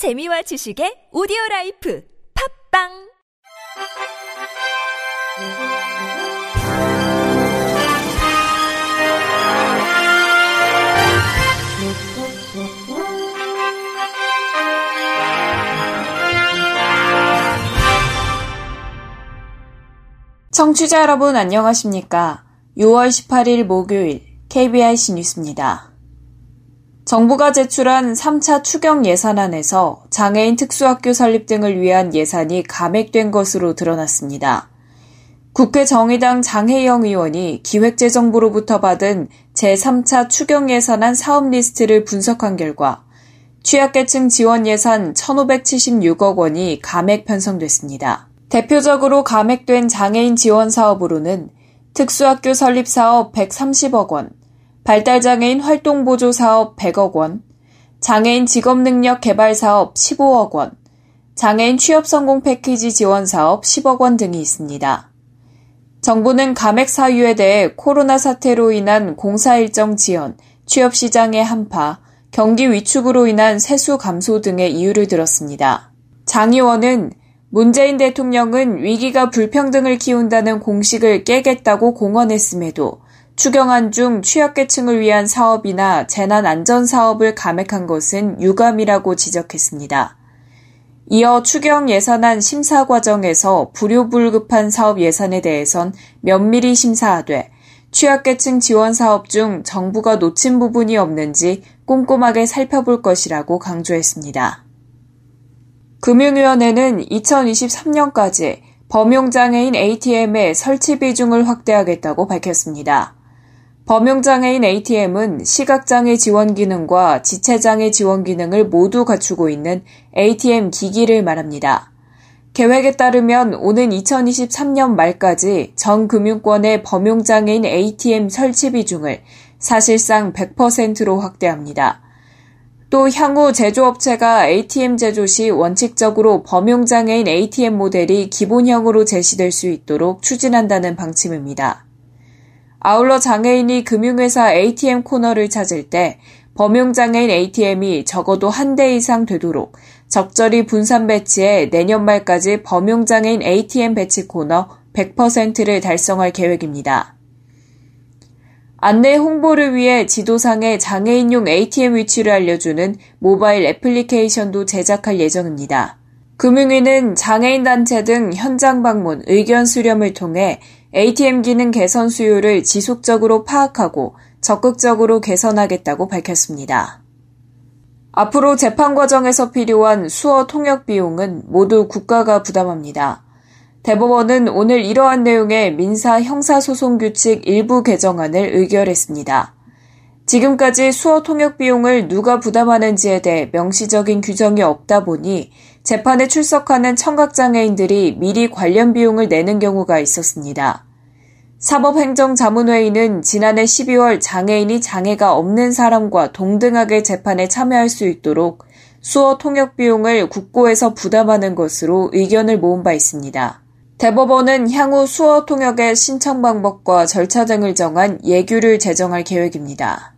재미와 지식의 오디오 라이프 팝빵 청취자 여러분 안녕하십니까? 6월 18일 목요일 KBIC 뉴스입니다. 정부가 제출한 3차 추경 예산안에서 장애인 특수학교 설립 등을 위한 예산이 감액된 것으로 드러났습니다. 국회 정의당 장혜영 의원이 기획재정부로부터 받은 제3차 추경 예산안 사업 리스트를 분석한 결과 취약계층 지원 예산 1,576억 원이 감액 편성됐습니다. 대표적으로 감액된 장애인 지원 사업으로는 특수학교 설립 사업 130억 원, 발달장애인 활동보조 사업 100억 원, 장애인 직업능력 개발 사업 15억 원, 장애인 취업 성공 패키지 지원 사업 10억 원 등이 있습니다. 정부는 감액 사유에 대해 코로나 사태로 인한 공사 일정 지연, 취업 시장의 한파, 경기 위축으로 인한 세수 감소 등의 이유를 들었습니다. 장 의원은 문재인 대통령은 위기가 불평등을 키운다는 공식을 깨겠다고 공언했음에도 추경안 중 취약계층을 위한 사업이나 재난 안전 사업을 감액한 것은 유감이라고 지적했습니다. 이어 추경 예산안 심사 과정에서 불효불급한 사업 예산에 대해선 면밀히 심사하되 취약계층 지원 사업 중 정부가 놓친 부분이 없는지 꼼꼼하게 살펴볼 것이라고 강조했습니다. 금융위원회는 2023년까지 범용장애인 ATM의 설치 비중을 확대하겠다고 밝혔습니다. 범용장애인 ATM은 시각장애 지원 기능과 지체장애 지원 기능을 모두 갖추고 있는 ATM 기기를 말합니다. 계획에 따르면 오는 2023년 말까지 전 금융권의 범용장애인 ATM 설치 비중을 사실상 100%로 확대합니다. 또 향후 제조업체가 ATM 제조 시 원칙적으로 범용장애인 ATM 모델이 기본형으로 제시될 수 있도록 추진한다는 방침입니다. 아울러 장애인이 금융회사 ATM 코너를 찾을 때 범용장애인 ATM이 적어도 한 대 이상 되도록 적절히 분산 배치해 내년 말까지 범용장애인 ATM 배치 코너 100%를 달성할 계획입니다. 안내 홍보를 위해 지도상에 장애인용 ATM 위치를 알려주는 모바일 애플리케이션도 제작할 예정입니다. 금융위는 장애인 단체 등 현장 방문, 의견 수렴을 통해 ATM 기능 개선 수요를 지속적으로 파악하고 적극적으로 개선하겠다고 밝혔습니다. 앞으로 재판 과정에서 필요한 수어 통역 비용은 모두 국가가 부담합니다. 대법원은 오늘 이러한 내용의 민사 형사소송 규칙 일부 개정안을 의결했습니다. 지금까지 수어 통역 비용을 누가 부담하는지에 대해 명시적인 규정이 없다 보니 재판에 출석하는 청각장애인들이 미리 관련 비용을 내는 경우가 있었습니다. 사법행정자문회의는 지난해 12월 장애인이 장애가 없는 사람과 동등하게 재판에 참여할 수 있도록 수어 통역 비용을 국고에서 부담하는 것으로 의견을 모은 바 있습니다. 대법원은 향후 수어 통역의 신청 방법과 절차 등을 정한 예규를 제정할 계획입니다.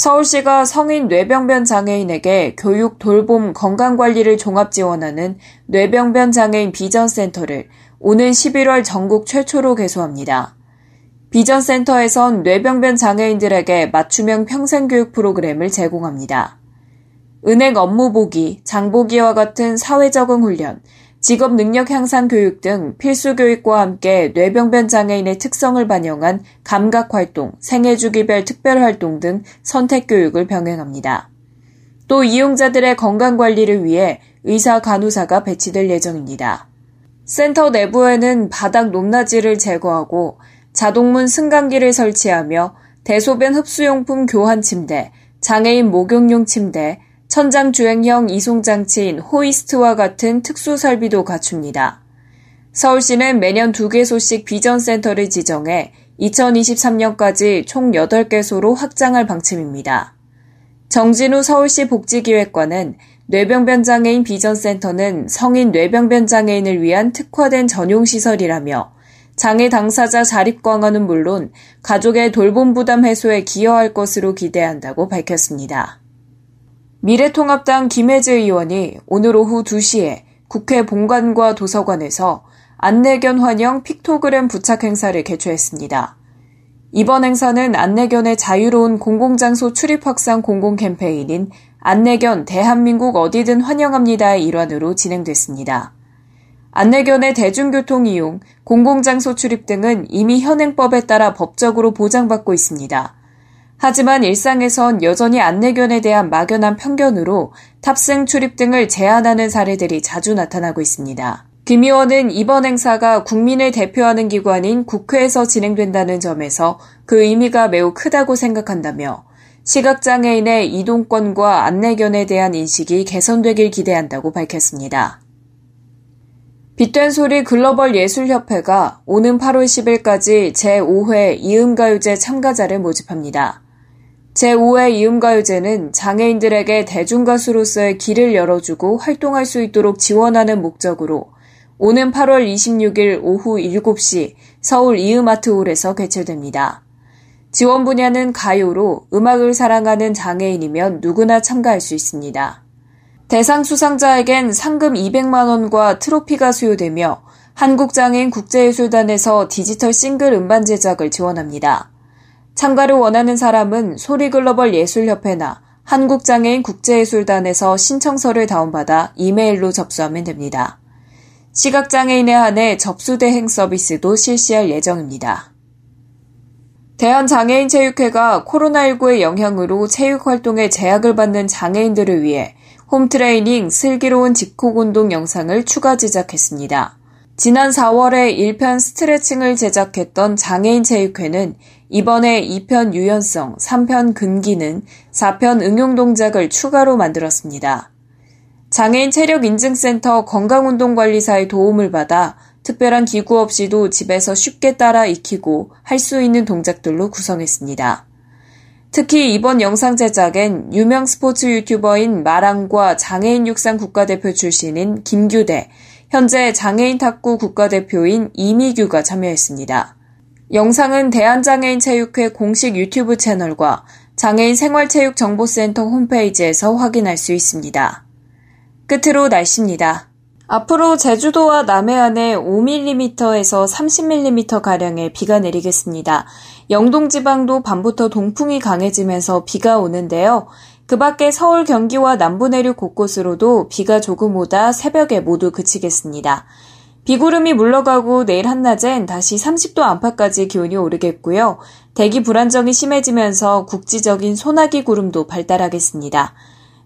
서울시가 성인 뇌병변 장애인에게 교육, 돌봄, 건강관리를 종합 지원하는 뇌병변 장애인 비전센터를 오는 11월 전국 최초로 개소합니다. 비전센터에선 뇌병변 장애인들에게 맞춤형 평생교육 프로그램을 제공합니다. 은행 업무 보기, 장보기와 같은 사회 적응 훈련, 직업 능력 향상 교육 등 필수 교육과 함께 뇌병변 장애인의 특성을 반영한 감각 활동, 생애 주기별 특별 활동 등 선택 교육을 병행합니다. 또 이용자들의 건강 관리를 위해 의사 간호사가 배치될 예정입니다. 센터 내부에는 바닥 높낮이를 제거하고 자동문 승강기를 설치하며 대소변 흡수용품 교환 침대, 장애인 목욕용 침대, 천장 주행형 이송장치인 호이스트와 같은 특수 설비도 갖춥니다. 서울시는 매년 2개소씩 비전센터를 지정해 2023년까지 총 8개소로 확장할 방침입니다. 정진우 서울시 복지기획관은 뇌병변 장애인 비전센터는 성인 뇌병변 장애인을 위한 특화된 전용시설이라며 장애 당사자 자립 강화는 물론 가족의 돌봄 부담 해소에 기여할 것으로 기대한다고 밝혔습니다. 미래통합당 김혜재 의원이 오늘 오후 2시에 국회 본관과 도서관에서 안내견 환영 픽토그램 부착 행사를 개최했습니다. 이번 행사는 안내견의 자유로운 공공장소 출입 확산 공공 캠페인인 안내견 대한민국 어디든 환영합니다의 일환으로 진행됐습니다. 안내견의 대중교통 이용, 공공장소 출입 등은 이미 현행법에 따라 법적으로 보장받고 있습니다. 하지만 일상에선 여전히 안내견에 대한 막연한 편견으로 탑승 출입 등을 제한하는 사례들이 자주 나타나고 있습니다. 김 의원은 이번 행사가 국민을 대표하는 기관인 국회에서 진행된다는 점에서 그 의미가 매우 크다고 생각한다며 시각장애인의 이동권과 안내견에 대한 인식이 개선되길 기대한다고 밝혔습니다. 빛된 소리 글로벌 예술협회가 오는 8월 10일까지 제5회 이음가요제 참가자를 모집합니다. 제5회 이음가요제는 장애인들에게 대중가수로서의 길을 열어주고 활동할 수 있도록 지원하는 목적으로 오는 8월 26일 오후 7시 서울 이음아트홀에서 개최됩니다. 지원 분야는 가요로 음악을 사랑하는 장애인이면 누구나 참가할 수 있습니다. 대상 수상자에겐 상금 200만원과 트로피가 수여되며 한국장애인 국제예술단에서 디지털 싱글 음반 제작을 지원합니다. 참가를 원하는 사람은 소리글로벌 예술협회나 한국장애인 국제예술단에서 신청서를 다운받아 이메일로 접수하면 됩니다. 시각장애인에 한해 접수대행 서비스도 실시할 예정입니다. 대한장애인체육회가 코로나19의 영향으로 체육활동에 제약을 받는 장애인들을 위해 홈트레이닝 슬기로운 직콕운동 영상을 추가 제작했습니다. 지난 4월에 1편 스트레칭을 제작했던 장애인체육회는 이번에 2편 유연성, 3편 근기능, 4편 응용 동작을 추가로 만들었습니다. 장애인 체력 인증센터 건강운동관리사의 도움을 받아 특별한 기구 없이도 집에서 쉽게 따라 익히고 할 수 있는 동작들로 구성했습니다. 특히 이번 영상 제작엔 유명 스포츠 유튜버인 마랑과 장애인 육상 국가대표 출신인 김규대, 현재 장애인 탁구 국가대표인 이미규가 참여했습니다. 영상은 대한장애인체육회 공식 유튜브 채널과 장애인 생활체육정보센터 홈페이지에서 확인할 수 있습니다. 끝으로 날씨입니다. 앞으로 제주도와 남해안에 5mm에서 30mm가량의 비가 내리겠습니다. 영동지방도 밤부터 동풍이 강해지면서 비가 오는데요. 그 밖에 서울, 경기와 남부 내륙 곳곳으로도 비가 조금 오다 새벽에 모두 그치겠습니다. 비구름이 물러가고 내일 한낮엔 다시 30도 안팎까지 기온이 오르겠고요. 대기 불안정이 심해지면서 국지적인 소나기 구름도 발달하겠습니다.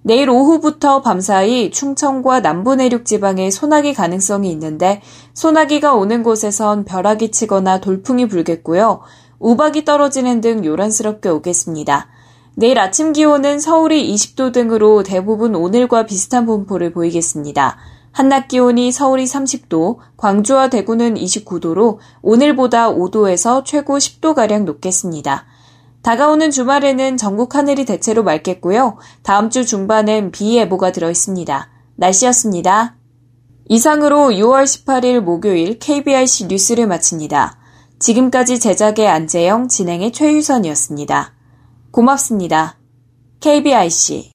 내일 오후부터 밤사이 충청과 남부 내륙 지방에 소나기 가능성이 있는데 소나기가 오는 곳에선 벼락이 치거나 돌풍이 불겠고요. 우박이 떨어지는 등 요란스럽게 오겠습니다. 내일 아침 기온은 서울이 20도 등으로 대부분 오늘과 비슷한 분포를 보이겠습니다. 한낮 기온이 서울이 30도, 광주와 대구는 29도로 오늘보다 5도에서 최고 10도가량 높겠습니다. 다가오는 주말에는 전국 하늘이 대체로 맑겠고요. 다음 주 중반엔 비 예보가 들어 있습니다. 날씨였습니다. 이상으로 6월 18일 목요일 KBIC 뉴스를 마칩니다. 지금까지 제작의 안재영, 진행의 최유선이었습니다. 고맙습니다. KBIC